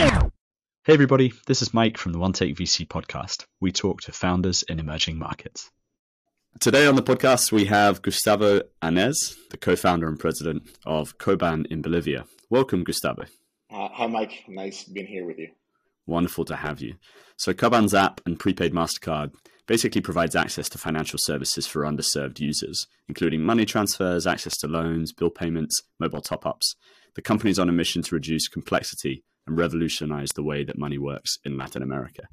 Hey, everybody, this is Mike from the One Take VC podcast. We talk to founders in emerging markets. Today on the podcast, we have Gustavo Añez, the co founder and president of Koban in Bolivia. Welcome, Gustavo. Uh, hi, Mike. Nice being here with you. Wonderful to have you. So, Koban's app and prepaid MasterCard basically provides access to financial services for underserved users, including money transfers, access to loans, bill payments, mobile top ups. The company is on a mission to reduce complexity and revolutionize the way that money works in Latin America.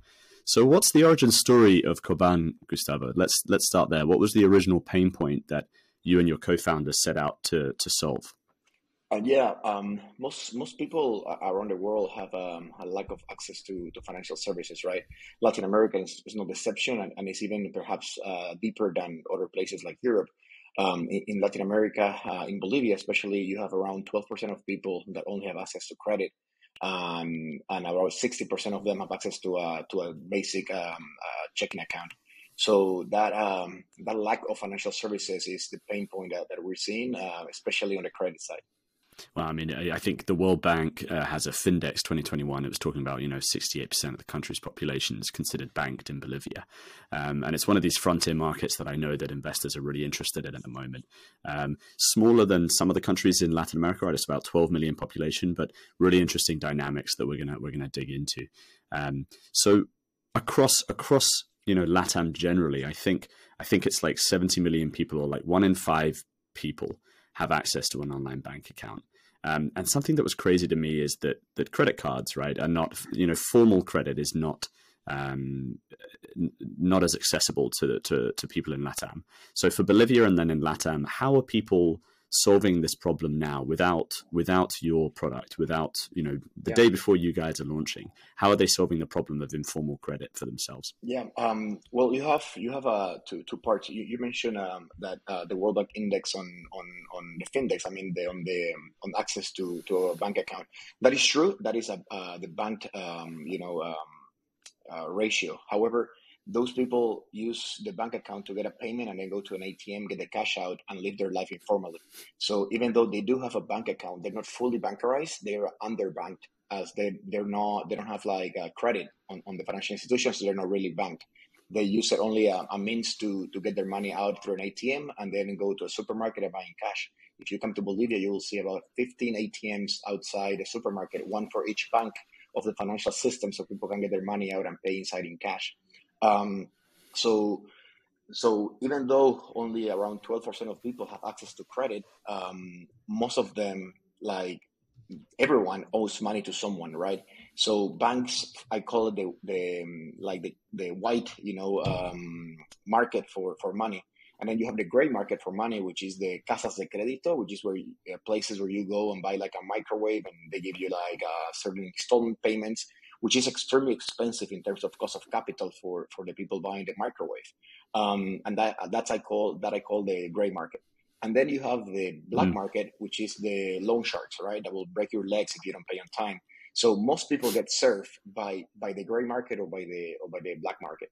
So, what's the origin story of Koban, Gustavo? Let's let's start there. What was the original pain point that you and your co-founder set out to to solve? Uh, yeah, um, most most people around the world have um, a lack of access to, to financial services, right? Latin America is, is no deception, and, and it's even perhaps uh, deeper than other places like Europe. Um, in, in, Latin America, uh, in Bolivia especially, you have around 12% of people that only have access to credit, um, and about 60% of them have access to a, to a basic um, uh, checking account. So that um, that lack of financial services is the pain point that, that we're seeing, uh, especially on the credit side. Well, I mean, I think the World Bank uh, has a Findex 2021. It was talking about, you know, 68% of the country's population is considered banked in Bolivia. Um, and it's one of these frontier markets that I know that investors are really interested in at the moment. Um, smaller than some of the countries in Latin America, right? It's about 12 million population, but really interesting dynamics that we're gonna we're gonna dig into. Um, so across across you know LATAM generally, I think I think it's like 70 million people, or like one in five people have access to an online bank account. Um, and something that was crazy to me is that that credit cards, right, are not you know formal credit is not um, not as accessible to, to to people in LATAM. So for Bolivia and then in LATAM, how are people solving this problem now without without your product without you know the yeah. day before you guys are launching how are they solving the problem of informal credit for themselves? Yeah um, well you have you have uh, two, two parts. You, you mentioned um, that uh, the world bank index on on on the findex i mean the on the um, on access to to a bank account. That is true. That is a uh, the bank um, you know um, uh, ratio. However those people use the bank account to get a payment and then go to an ATM, get the cash out, and live their life informally. So even though they do have a bank account, they're not fully bankerized. They are underbanked as they they're not they don't have like credit on, on the financial institutions. So they're not really banked. They use it only a, a, means to to get their money out through an ATM and then go to a supermarket and buy in cash. If you come to Bolivia, you will see about 15 ATMs outside the supermarket, one for each bank of the financial system, so people can get their money out and pay inside in cash. Um, so, so even though only around 12% of people have access to credit, um, most of them, like everyone, owes money to someone, right? So banks, I call it the, the um, like the, the white, you know, um, market for, for money. And then you have the gray market for money, which is the casas de crédito, which is where uh, places where you go and buy like a microwave and they give you like uh, certain installment payments which is extremely expensive in terms of cost of capital for, for the people buying the microwave. Um, and that that's I call that I call the gray market. And then you have the black mm. market, which is the loan sharks, right? That will break your legs if you don't pay on time. So most people get served by by the gray market or by the or by the black market.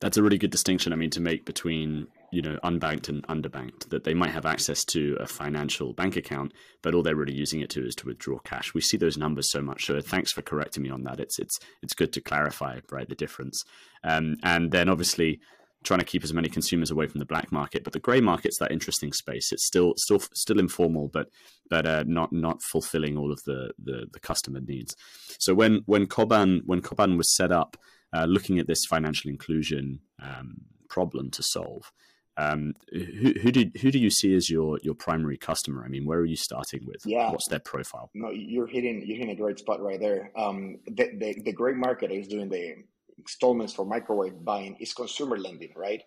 That's a really good distinction. I mean, to make between you know unbanked and underbanked, that they might have access to a financial bank account, but all they're really using it to is to withdraw cash. We see those numbers so much. So thanks for correcting me on that. It's it's it's good to clarify right the difference. Um, and then obviously trying to keep as many consumers away from the black market. But the grey market's that interesting space. It's still still still informal, but but uh, not not fulfilling all of the, the the customer needs. So when when Koban when Koban was set up uh, looking at this financial inclusion um, problem to solve. Um, who, who do who do you see as your your primary customer? I mean, where are you starting with? Yeah. what's their profile? No, you're hitting you're hitting a great spot right there. Um, the, the the great market is doing the installments for microwave buying is consumer lending, right?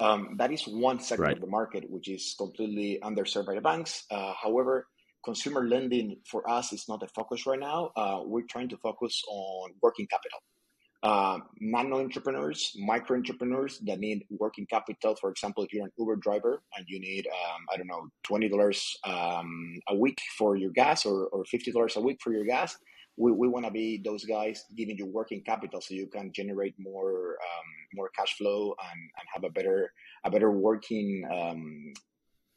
Um, that is one segment right. of the market which is completely underserved by the banks. Uh, however, consumer lending for us is not a focus right now. Uh, we're trying to focus on working capital uh, nano entrepreneurs, micro entrepreneurs that need working capital. For example, if you're an Uber driver and you need, um, I don't know, twenty dollars um, a week for your gas or, or fifty dollars a week for your gas, we, we want to be those guys giving you working capital so you can generate more um, more cash flow and, and have a better a better working um,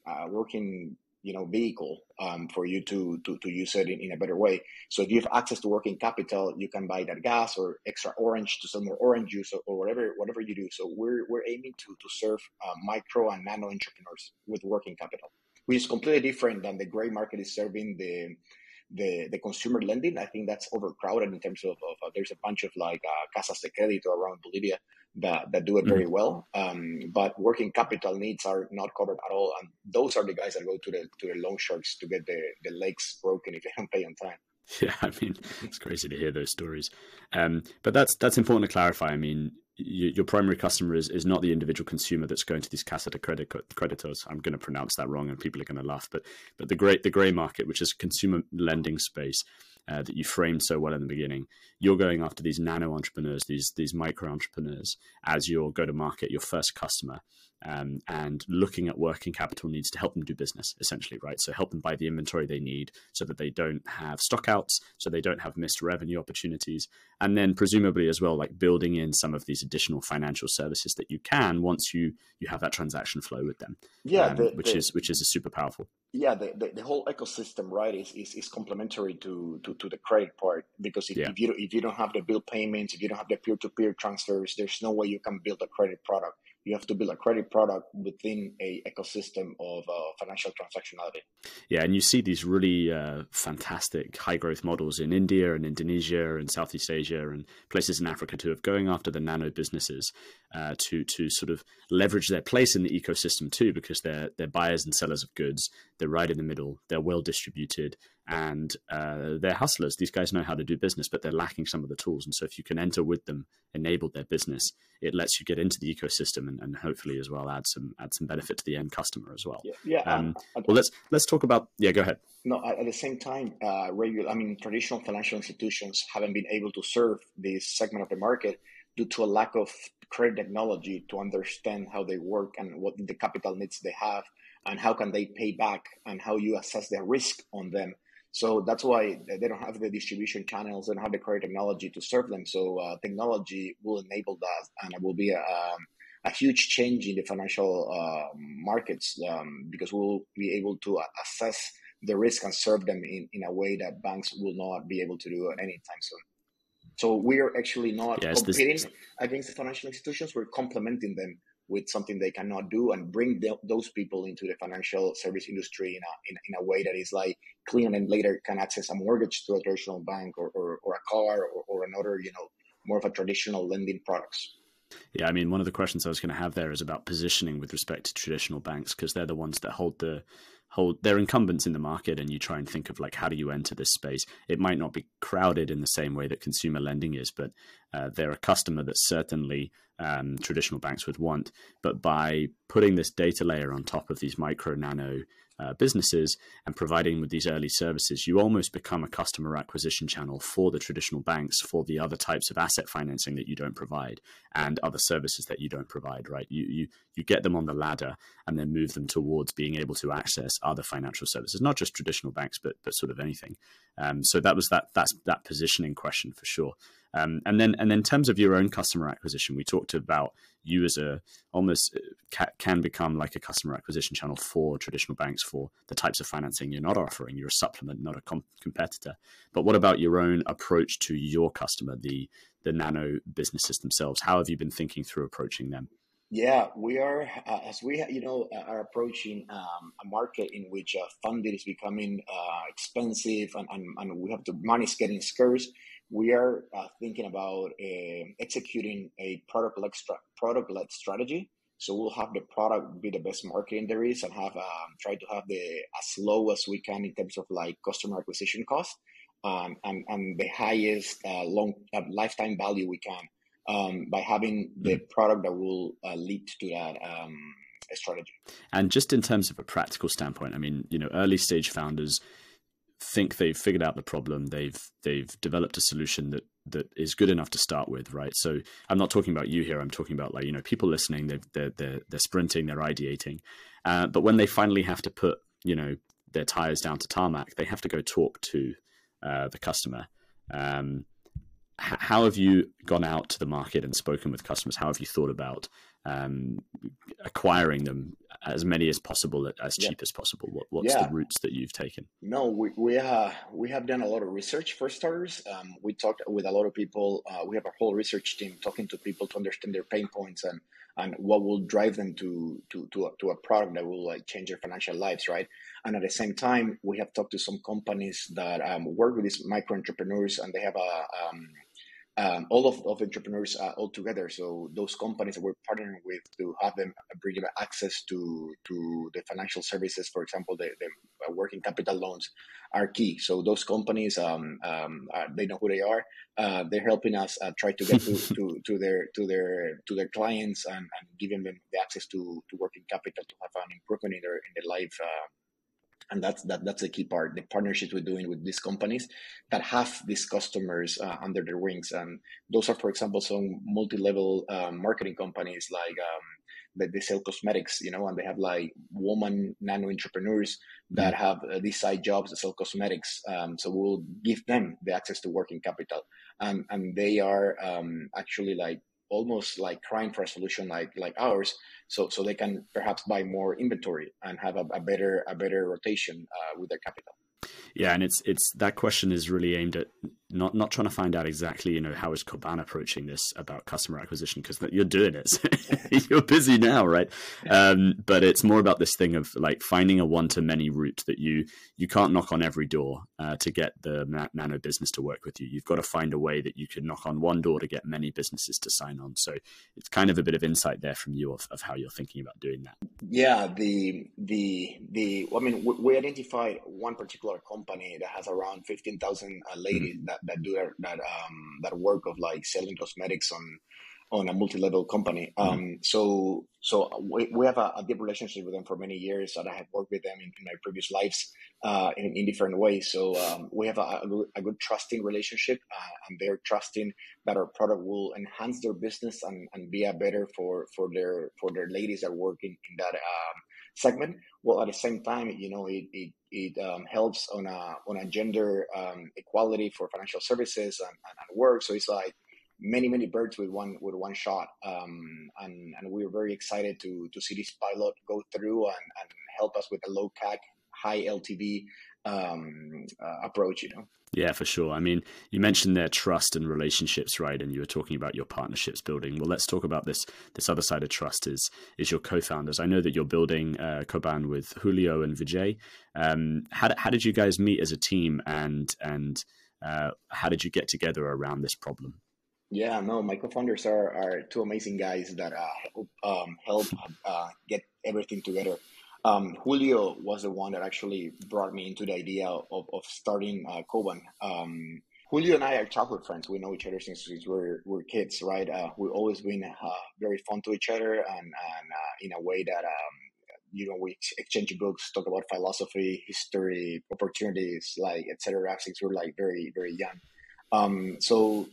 uh, working you know vehicle um, for you to, to to use it in, in a better way. So if you have access to working capital, you can buy that gas or extra orange to sell more orange juice or, or whatever whatever you do. So we're we're aiming to to serve uh, micro and nano entrepreneurs with working capital, which is completely different than the gray market is serving the the the consumer lending. I think that's overcrowded in terms of, of uh, there's a bunch of like uh, casas de crédito around Bolivia that, that do it very mm-hmm. well. Um, but working capital needs are not covered at all, and those are the guys that go to the to the loan sharks to get the the legs broken if they don't pay on time. Yeah, I mean, it's crazy to hear those stories. Um, but that's that's important to clarify. I mean, you, your primary customer is, is not the individual consumer that's going to these casa de credit creditors. I'm going to pronounce that wrong, and people are going to laugh. But but the great the grey market, which is consumer lending space, uh, that you framed so well in the beginning. You're going after these nano entrepreneurs, these these micro entrepreneurs, as your go to market, your first customer, um, and looking at working capital needs to help them do business, essentially, right? So help them buy the inventory they need, so that they don't have stockouts, so they don't have missed revenue opportunities, and then presumably as well, like building in some of these additional financial services that you can once you you have that transaction flow with them. Yeah, um, the, which the, is which is a super powerful yeah the, the, the, whole ecosystem right is, is, is complementary to, to, to the credit part because if, yeah. if you if you don't have the bill payments if you don't have the peer-to-peer transfers there's no way you can build a credit product you have to build a credit product within a ecosystem of uh, financial transactionality. Yeah, and you see these really uh, fantastic high growth models in India and Indonesia and Southeast Asia and places in Africa too of going after the nano businesses uh, to to sort of leverage their place in the ecosystem too because they're they're buyers and sellers of goods. They're right in the middle. They're well distributed and uh, they're hustlers. These guys know how to do business, but they're lacking some of the tools. And so, if you can enter with them, enable their business, it lets you get into the ecosystem and, and hopefully as well add some add some benefit to the end customer as well. Yeah. yeah um, well, let's let's talk about. Yeah, go ahead. No, at the same time, uh, regular. I mean, traditional financial institutions haven't been able to serve this segment of the market due to a lack of credit technology to understand how they work and what the capital needs they have and how can they pay back and how you assess the risk on them so that's why they don't have the distribution channels, they don't have the credit technology to serve them. So uh, technology will enable that, and it will be a, um, a huge change in the financial uh, markets um, because we'll be able to assess the risk and serve them in, in a way that banks will not be able to do at any time soon. So we are actually not yes, competing this... against the financial institutions; we're complementing them with something they cannot do and bring the, those people into the financial service industry in a, in, in, a way that is like clean and later can access a mortgage through a traditional bank or, or, or a car or, or another, you know, more of a traditional lending products. Yeah, I mean, one of the questions I was going to have there is about positioning with respect to traditional banks because they're the ones that hold the hold they're incumbents in the market and you try and think of like how do you enter this space? It might not be crowded in the same way that consumer lending is but uh, they're a customer that certainly um, traditional banks would want. But by putting this data layer on top of these micro nano uh, businesses and providing with these early services, you almost become a customer acquisition channel for the traditional banks for the other types of asset financing that you don't provide and other services that you don't provide. Right? You you you get them on the ladder and then move them towards being able to access other financial services, not just traditional banks, but but sort of anything. Um, so that was that that's that positioning question for sure. Um, and then, and then in terms of your own customer acquisition, we talked about you as a almost uh, ca- can become like a customer acquisition channel for traditional banks for the types of financing you're not offering. You're a supplement, not a com- competitor. But what about your own approach to your customer, the the nano businesses themselves? How have you been thinking through approaching them? Yeah, we are uh, as we you know are approaching um, a market in which uh, funding is becoming uh, expensive and, and, and we have the money is getting scarce we are uh, thinking about uh, executing a product-led, stra- product-led strategy. So we'll have the product be the best marketing there is, and have um, try to have the as low as we can in terms of like customer acquisition cost, um, and and the highest uh, long uh, lifetime value we can um, by having the mm. product that will uh, lead to that um, strategy. And just in terms of a practical standpoint, I mean, you know, early stage founders think they've figured out the problem. They've they've developed a solution that that is good enough to start with right? So i'm not talking about you here. I'm talking about like you know people listening. They've, they're they're, they're sprinting. They're ideating. Uh, but when they finally have to put you know their tires down to tarmac they have to go talk to uh, the customer. Um, h- how have you gone out to the market and spoken with customers? How have you thought about um, acquiring them as many as possible as cheap yeah. as possible? What, what's yeah. the routes that you've taken? No, we we, uh, we have done a lot of research for starters. Um, we talked with a lot of people. Uh, we have a whole research team talking to people to understand their pain points and and what will drive them to to to a, to a product that will like change their financial lives, right? And at the same time, we have talked to some companies that um, work with these micro entrepreneurs, and they have a um, um, all of, of entrepreneurs uh, all together. So those companies that we're partnering with to have them bring them access to to the financial services, for example, the, the uh, working capital loans are key. So those companies, um, um, uh, they know who they are. Uh, they're helping us uh, try to get to, to, to their to their to their clients and, and giving them the access to, to working capital to have an improvement in their in their life uh, and that's that that's the key part the partnerships we're doing with these companies that have these customers uh, under their wings. And those are for example some multi-level um, marketing companies like um, that they sell cosmetics you know and they have like woman nano entrepreneurs that mm-hmm. have uh, these side jobs that sell cosmetics. Um, so we'll give them the access to working capital. And and they are um, actually like almost like crying for a solution like like ours so so they can perhaps buy more inventory and have a, a better a better rotation uh, with their capital. Yeah and it's it's that question is really aimed at not not trying to find out exactly you know how is Koban approaching this about customer acquisition because you're doing it. You're busy now right? Um, but it's more about this thing of like finding a one to many route that you you can't knock on every door uh, to get the na- nano business to work with you. You've got to find a way that you can knock on one door to get many businesses to sign on. So it's kind of a bit of insight there from you of, of how you're thinking about doing that. Yeah the the the i mean we, we identified one particular company that has around 15000 uh, ladies mm-hmm. that that that do that that um that work of like selling cosmetics on on a multi-level company. Mm-hmm. Um, so so we, we have a, a, deep relationship with them for many years, and I have worked with them in, in my previous lives uh, in, in different ways. So um, we have a, a, good, a good trusting relationship, uh, and they're trusting that our product will enhance their business and, and be a better for for their for their ladies that work in, in that um, segment. Well, at the same time, you know, it it, it um, helps on a on a gender um, equality for financial services and, and, and, work. So it's like many many birds with one with one shot. Um, and and we're very excited to to see this pilot go through and, and help us with a low CAC, high LTV um, uh, approach. You know. Yeah, for sure. I mean, you mentioned their trust and relationships, right? And you were talking about your partnerships building. Well, let's talk about this. This other side of trust is is your co-founders. I know that you're building uh, Koban with Julio and Vijay. Um, how how did you guys meet as a team, and and uh, how did you get together around this problem? Yeah, no, my co-founders are, are two amazing guys that uh, help, um, help uh, get everything together. Um, Julio was the one that actually brought me into the idea of, of starting uh. Um, Julio and I are childhood friends. We know each other since, we're kids, right? Uh, we've always been uh, very fond to each other and, and uh, in a way that, um, you know, we exchange books, talk about philosophy, history, opportunities, like, etc. since we're like very, very young. Um, so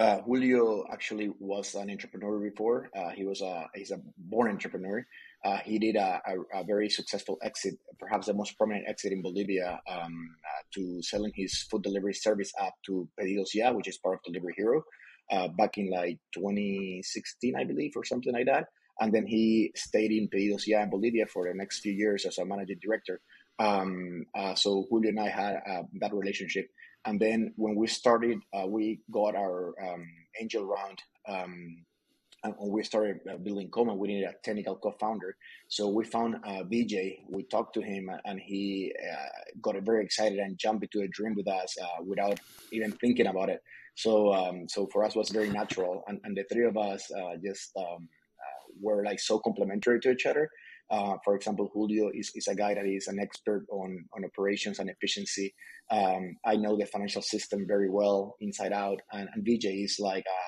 uh, Julio actually was an entrepreneur before. Uh, he was a he's a born entrepreneur. Uh, he did a, a, a, very successful exit, perhaps the most prominent exit in Bolivia, um, uh, to selling his food delivery service app to Pedidos Ya, which is part of Delivery Hero, uh, back in like 2016, I believe, or something like that. And then he stayed in Pedidos Ya in Bolivia for the next few years as a managing director. Um, uh, so Julio and I had uh, that relationship. And then when we started, uh, we got our um, angel round um, and we started uh, building Koban, we needed a technical co-founder. So we found uh, Vijay. We talked to him, and he uh, got very excited and jumped into a dream with us uh, without even thinking about it. So, um, so for us, was very natural, and, and the three of us uh, just um, uh, were like so complementary to each other. for example, Julio is, is a guy that is an expert on on operations and efficiency. Um, I know the financial system very well inside out, and, and Vijay is like a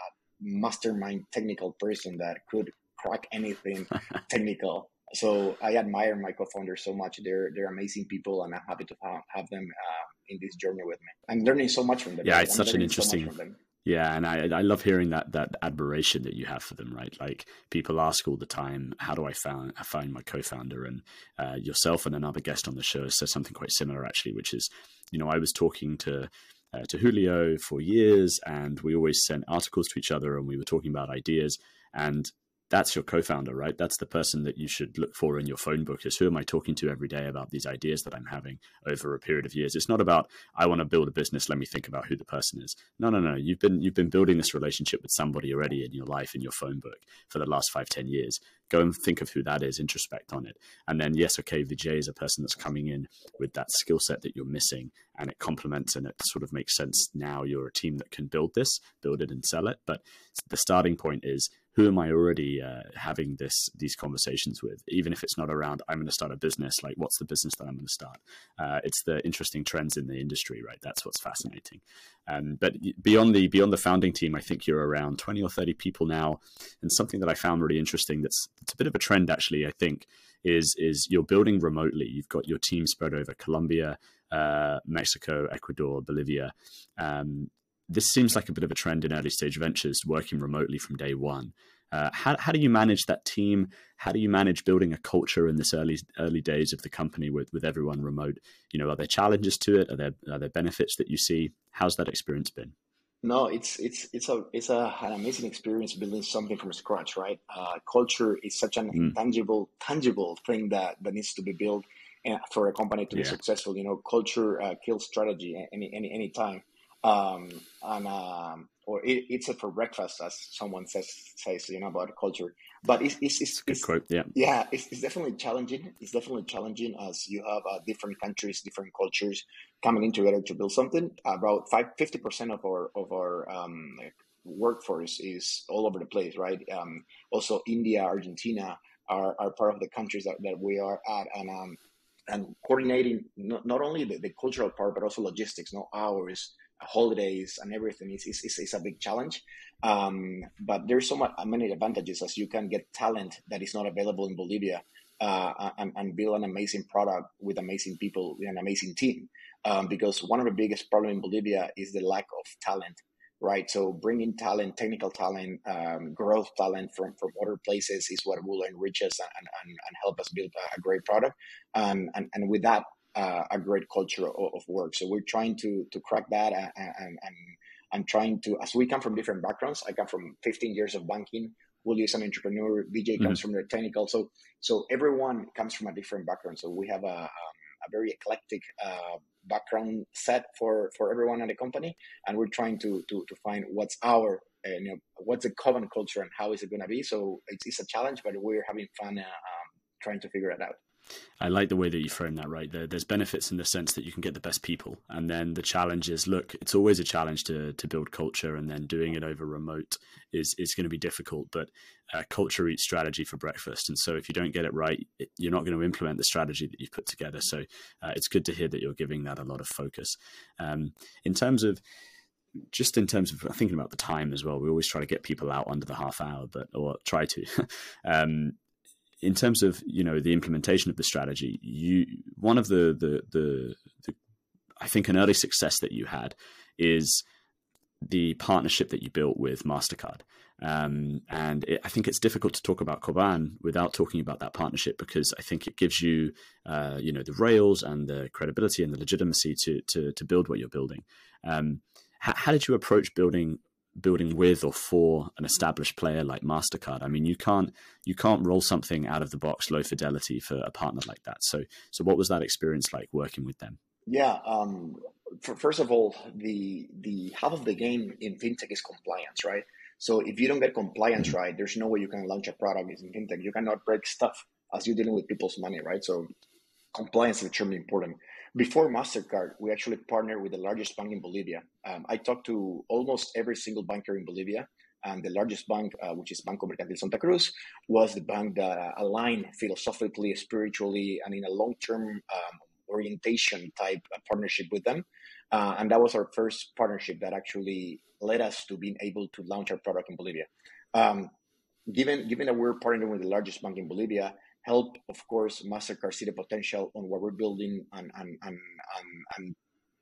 mastermind technical person that could crack anything technical. So I admire my co-founders so much. They're they're amazing people, and I'm happy to have, have them uh, in this journey with me. I'm learning so much from them. Yeah, right? it's I'm such an interesting. So yeah, and I I love hearing that that admiration that you have for them, right? Like people ask all the time, how do I find I find my co-founder and uh, yourself and another guest on the show says something quite similar actually, which is, you know, I was talking to uh, to Julio for years, and we always sent articles to each other, and we were talking about ideas. And that's your co-founder, right? That's the person that you should look for in your phone book is who am I talking to every day about these ideas that I'm having over a period of years. It's not about I want to build a business, let me think about who the person is. No, no, no. You've been you've been building this relationship with somebody already in your life in your phone book for the last five, ten years. Go and think of who that is, introspect on it. And then yes, okay, Vijay is a person that's coming in with that skill set that you're missing and it complements and it sort of makes sense now you're a team that can build this, build it and sell it. But the starting point is who am I already uh, having this these conversations with? Even if it's not around, I'm going to start a business. Like, what's the business that I'm going to start? Uh, it's the interesting trends in the industry, right? That's what's fascinating. Um, but beyond the beyond the founding team, I think you're around 20 or 30 people now. And something that I found really interesting that's it's a bit of a trend actually. I think is is you're building remotely. You've got your team spread over Colombia, uh, Mexico, Ecuador, Bolivia. Um, this seems like a bit of a trend in early stage ventures, working remotely from day one. Uh, how, how do you manage that team? How do you manage building a culture in this early early days of the company with, with everyone remote? You know, are there challenges to it? Are there are there benefits that you see? How's that experience been? No, it's it's it's a it's a, an amazing experience building something from scratch, right? Uh, culture is such an mm. intangible, tangible thing that that needs to be built uh, for a company to yeah. be successful. You know, culture uh, kills strategy any any any time um, and um, or it, it's a for breakfast, as someone says says you know about culture. But it's it's, it's, good it's, quote, yeah, yeah, it's, it's definitely challenging. It's definitely challenging as you have uh, different countries, different cultures coming in together to build something. About 50 percent of our of our um, workforce is all over the place, right? Um, also, India, Argentina are, are part of the countries that, that we are at, and um, and coordinating not, not only the, the cultural part but also logistics, no hours holidays and everything is, is, is, a big challenge. Um, but there's so much, many advantages as you can get talent that is not available in Bolivia uh, and, and, build an amazing product with amazing people, with an amazing team. Um, because one of the biggest problems in Bolivia is the lack of talent, right? So bringing talent, technical talent, um, growth talent from, from other places is what will enrich us and, and, and help us build a, great product. and, and with that, uh, a great culture of, of, work. So we're trying to to crack that and, and, and I'm trying to, as we come from different backgrounds, I come from 15 years of banking. Willie is an entrepreneur. Vijay comes mm-hmm. from the technical. So, so everyone comes from a different background. So we have a, um, a very eclectic uh, background set for, for everyone in the company. And we're trying to, to, to find what's our, uh, you know, what's the common culture and how is it going to be. So it's, it's a challenge, but we're having fun uh, um, trying to figure it out. I like the way that you frame that. Right, there, there's benefits in the sense that you can get the best people, and then the challenge is: look, it's always a challenge to to build culture, and then doing it over remote is is going to be difficult. But uh, culture eats strategy for breakfast, and so if you don't get it right, it, you're not going to implement the strategy that you've put together. So uh, it's good to hear that you're giving that a lot of focus. Um, in terms of just in terms of thinking about the time as well, we always try to get people out under the half hour, but or try to. um, in terms of you know the implementation of the strategy, you one of the the the, the I think an early success that you had is the partnership that you built with Mastercard. Um, and it, I think it's difficult to talk about Koban without talking about that partnership because I think it gives you, uh, you know, the rails and the credibility and the legitimacy to to, to build what you're building. Um, how, how did you approach building building with or for an established player like Mastercard. I mean, you can't you can't roll something out of the box low fidelity for a partner like that. So, so what was that experience like working with them? Yeah, um, for, first of all, the the half of the game in fintech is compliance, right? So if you don't get compliance mm-hmm. right, there's no way you can launch a product in fintech. You cannot break stuff as you're dealing with people's money, right? So compliance is extremely important. Before MasterCard, we actually partnered with the largest bank in Bolivia. Um, I talked to almost every single banker in Bolivia, and the largest bank, uh, which is Banco Mercantil Santa Cruz, was the bank that aligned philosophically, spiritually, and in a long term um, orientation type partnership with them. Uh, and that was our first partnership that actually led us to being able to launch our product in Bolivia. Um, given, given that we're partnering with the largest bank in Bolivia, help, of course, Mastercard see the potential on what we're building and, and, and, and,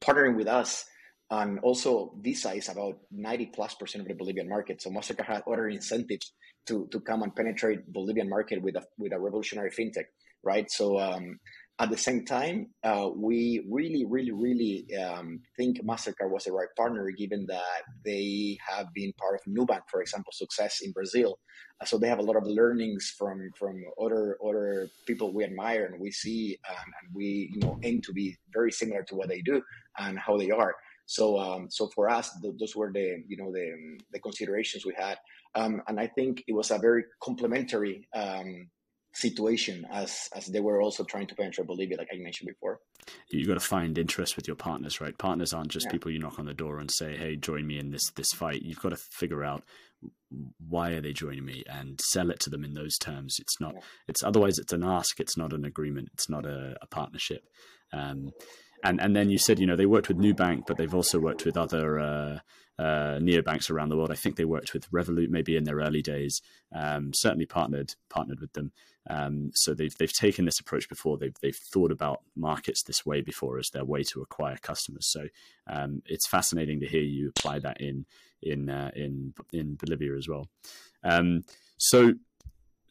partnering with us. And also, Visa is about 90 plus percent of the Bolivian market. So Mastercard had other incentives to, to come and penetrate Bolivian market with a, with a revolutionary fintech, right? So, um, At the same time, uh, we really, really, really um, think Mastercard was the right partner, given that they have been part of Nubank, for example, success in Brazil. Uh, so they have a lot of learnings from from other other people we admire and we see, um, and we you know aim to be very similar to what they do and how they are. So um, so for us, th- those were the you know the the considerations we had, um, and I think it was a very complementary um, situation as as they were also trying to penetrate Bolivia, like I mentioned before. You got to find interest with your partners, right? Partners aren't just yeah. people you knock on the door and say, "Hey, join me in this this fight." You've got to figure out why are they joining me and sell it to them in those terms. It's not. Yeah. It's otherwise it's an ask. It's not an agreement. It's not a, a partnership. Um, and and then you said you know they worked with Nubank, but they've also worked with other. Uh, uh, neobanks around the world. I think they worked with Revolut maybe in their early days. Um, certainly partnered partnered with them. Um, so they've they've taken this approach before. They've they've thought about markets this way before as their way to acquire customers. So um, it's fascinating to hear you apply that in in uh, in in Bolivia as well. Um, so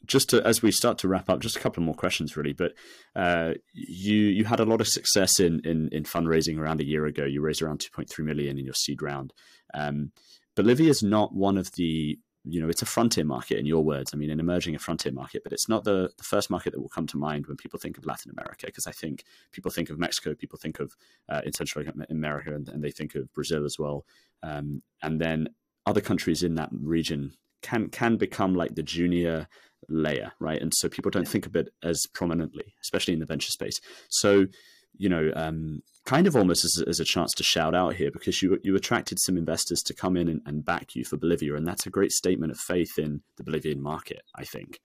just to, as we start to wrap up, just a couple more questions, really. But uh, you you had a lot of success in, in, in fundraising around a year ago. You raised around two point three million in your seed round. Um, Bolivia is not one of the you know, it's a frontier market in your words. I mean, an emerging a frontier market, but it's not the, the first market that will come to mind when people think of Latin America, because I think people think of Mexico, people think of uh, in Central America, and, and, they think of Brazil as well. Um, and then other countries in that region can can become like the junior layer, right? And so people don't think of it as prominently, especially in the venture space. So you know, um, kind of almost as, as, a chance to shout out here because you you attracted some investors to come in and, and, back you for Bolivia, and that's a great statement of faith in the Bolivian market. I think.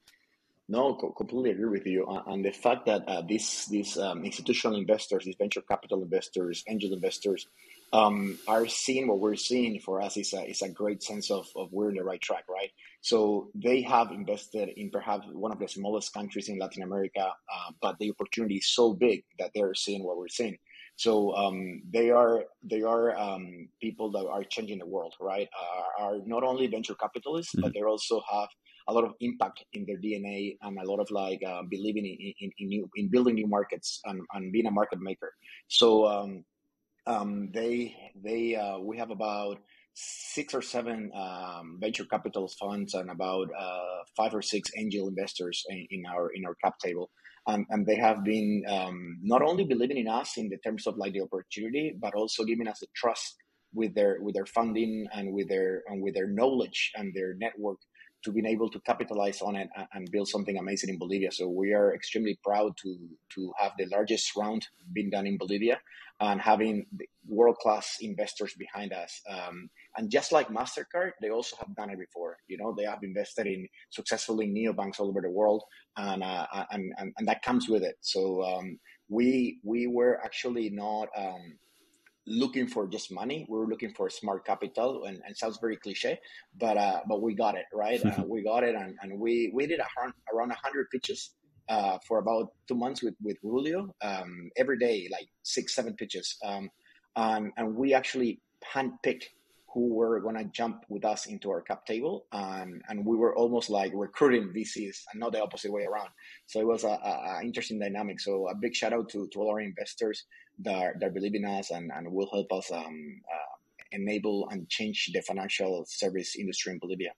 No, completely agree with you. And the fact that uh, these these um, institutional investors, these venture capital investors, angel investors, um, are seeing what we're seeing for us is a, is a great sense of, of we're in the right track, right? So they have invested in perhaps one of the smallest countries in Latin America, uh, but the opportunity is so big that they're seeing what we're seeing. So um, they are they are um, people that are changing the world, right? Uh, are not only venture capitalists, mm-hmm. but they also have a lot of impact in their DNA and a lot of like uh, believing in, in, in, new in building new markets and, and being a market maker. So um, um, they they uh, we have about six or seven um, venture capital funds and about uh, five or six angel investors in, in, our in our cap table. Um, and they have been um, not only believing in us in the terms of like the opportunity, but also giving us the trust with their with their funding and with their and with their knowledge and their network to being able to capitalize on it and build something amazing in Bolivia. So we are extremely proud to to have the largest round being done in Bolivia and having world class investors behind us. Um, and just like Mastercard, they also have done it before. You know, they have invested in successfully neobanks all over the world, and uh, and, and, and that comes with it. So um, we we were actually not. Um, looking for just money. We were looking for smart capital, and, and sounds very cliche, but uh, but we got it right. uh, we got it, and, and we we did around around hundred pitches uh, for about two months with with Julio um, every day, like six seven pitches, um, and and we actually handpicked who were going to jump with us into our cap table and and we were almost like recruiting VCs and not the opposite way around so it was a, a, a interesting dynamic so a big shout out to, to all our investors that, that believe in us and, and will help us um, uh, enable and change the financial service industry in Bolivia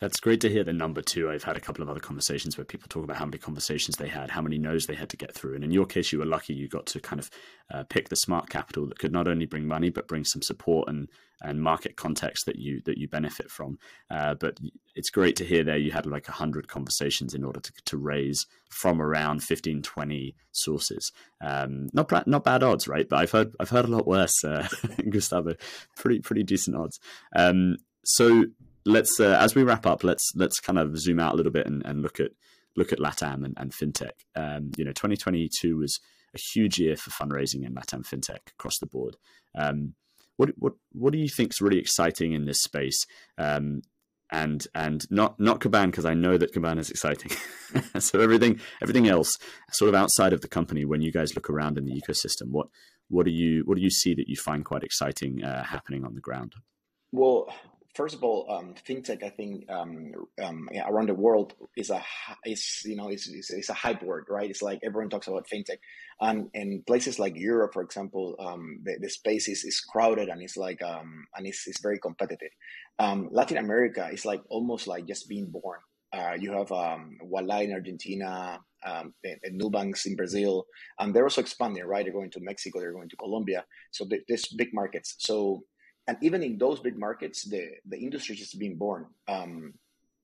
that's great to hear the number two. I've had a couple of other conversations where people talk about how many conversations they had, how many no's they had to get through. And in your case, you were lucky you got to kind of uh, pick the smart capital that could not only bring money, but bring some support and, and market context that you that you benefit from. Uh, but it's great to hear there you had like 100 conversations in order to, to raise from around 15, 20 sources. Um, not, not bad odds, right? But I've heard, I've heard a lot worse, uh, Gustavo. Pretty, pretty decent odds. Um, so let's uh, as we wrap up, let's let's kind of zoom out a little bit and, and look at look at LATAM and, and fintech. Um, you know, 2022 was a huge year for fundraising in LATAM fintech across the board. Um, what what what do you think is really exciting in this space? Um, and and not not Koban because I know that Koban is exciting. so everything everything else, sort of outside of the company, when you guys look around in the ecosystem, what what do you what do you see that you find quite exciting uh, happening on the ground? Well, first of all, um, fintech, I think um, um, yeah, around the world is a is you know is, is, a hype word, right? It's like everyone talks about fintech, and in places like Europe, for example, um, the, the space is, is crowded and it's like um, and it's, it's very competitive. Um, Latin America is like almost like just being born. Uh, you have um, Ualá in Argentina, um, and Nubanks in Brazil, and they're also expanding, right? They're going to Mexico, they're going to Colombia, so there's big markets. So and even in those big markets, the the industry is being born. Um,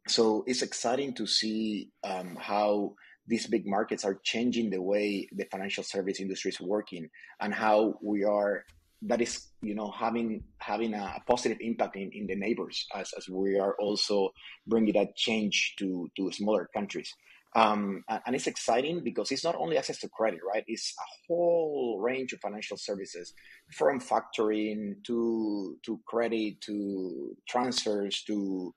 so it's exciting to see um, how these big markets are changing the way the financial service industry is working, and how we are that is you know having having a positive impact in, in the neighbors as, as we are also bringing that change to to smaller countries um, and it's exciting because it's not only access to credit, right? It's a whole range of financial services, from factoring to to credit to transfers to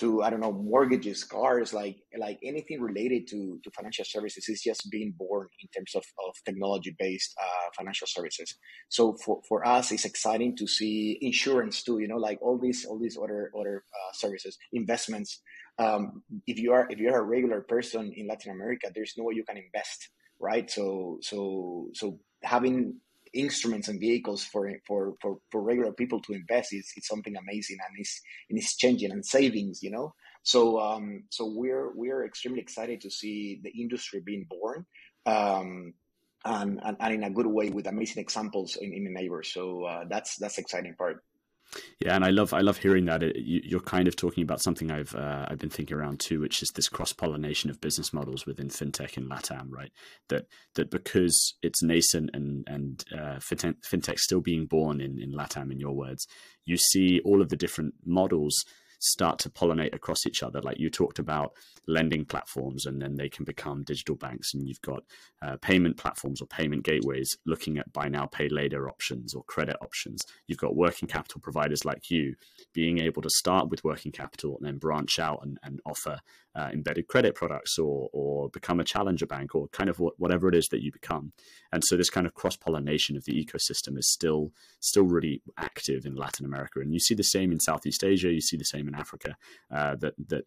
to I don't know mortgages, cars, like like anything related to to financial services is just being born in terms of, of technology based uh, financial services. So for, for us, it's exciting to see insurance too. You know, like all these all these other other uh, services, investments um, if you are if you're a regular person in Latin America, there's no way you can invest, right? So so so having instruments and vehicles for for for, for regular people to invest is, is something amazing and it's and it's changing and savings, you know. So um so we're we're extremely excited to see the industry being born. Um, and, and, and in a good way with amazing examples in, in the neighbors. So uh, that's that's exciting part. Yeah, and I love I love hearing that. It, you, are kind of talking about something I've uh, I've been thinking around too, which is this cross pollination of business models within fintech and LATAM, right? That that because it's nascent and and uh, fintech, fintech still being born in in LATAM, in your words, you see all of the different models start to pollinate across each other. Like you talked about lending platforms, and then they can become digital banks, and you've got uh, payment platforms or payment gateways looking at buy now, pay later options or credit options. You've got working capital providers like you being able to start with working capital and then branch out and, and offer uh, embedded credit products or or become a challenger bank or kind of whatever it is that you become. And so this kind of cross pollination of the ecosystem is still still really active in Latin America, and you see the same in Southeast Asia. You see the same in Africa. Uh, that that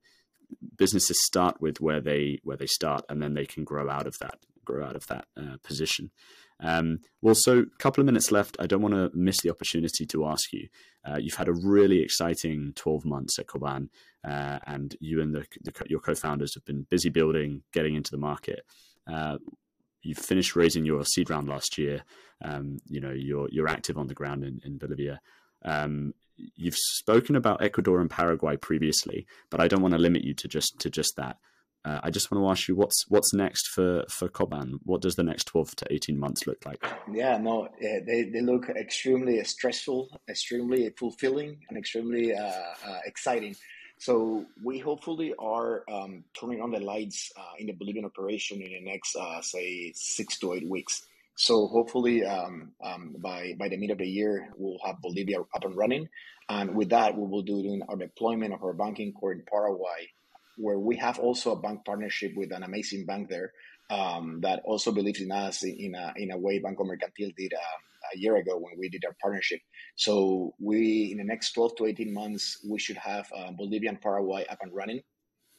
businesses start with where they where they start, and then they can grow out of that grow out of that uh, position. Um, well, so a couple of minutes left. I don't want to miss the opportunity to ask you. Uh, you've had a really exciting 12 months at Koban, uh, and you and the, the, your co-founders have been busy building, getting into the market. Uh, you've finished raising your seed round last year. Um, you know you're you're active on the ground in, in Bolivia. Um, you've spoken about Ecuador and Paraguay previously, but I don't want to limit you to just to just that. Uh, I just want to ask you what's what's next for for Koban. What does the next twelve to eighteen months look like? Yeah, no, they they look extremely stressful, extremely fulfilling, and extremely uh, uh, exciting. So we hopefully are um, turning on the lights uh, in the Bolivian operation in the next, uh, say, six to eight weeks. So hopefully um, um, by by the mid of the year we'll have Bolivia up and running, and with that we will do our deployment of our banking core in Paraguay where we have also a bank partnership with an amazing bank there um, that also believes in us in a, in a way Banco Mercantil did uh, a year ago when we did our partnership. So we, in the next 12 to 18 months, we should have uh, Bolivia and Paraguay up and running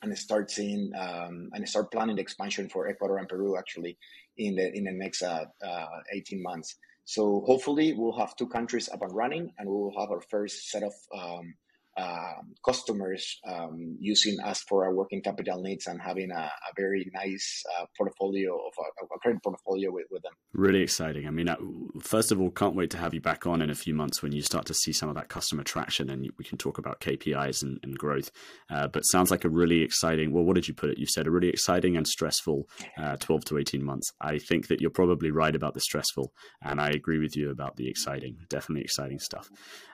and start seeing um, and start planning the expansion for Ecuador and Peru actually in the in the next uh, uh, 18 months. So hopefully we'll have two countries up and running, and we will have our first set of um, um, customers um, using us for our working capital needs and having a, a very nice uh, portfolio of a, a, credit portfolio with, with them. Really exciting. I mean, uh, first of all, can't wait to have you back on in a few months when you start to see some of that customer traction and we can talk about KPIs and, and growth. Uh, but sounds like a really exciting, well, what did you put it? You said a really exciting and stressful uh, 12 to 18 months. I think that you're probably right about the stressful, and I agree with you about the exciting. Definitely exciting stuff.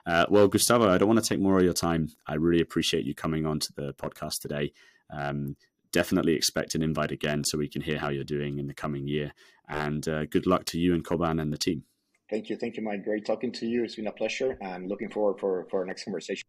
Uh, well, Gustavo, I don't want to take more of your time. I really appreciate you coming on to the podcast today. Um, definitely expect an invite again so we can hear how you're doing in the coming year. And uh, good luck to you and Koban and the team. Thank you. Thank you, Mike. Great talking to you. It's been a pleasure and looking forward for, for our next conversation.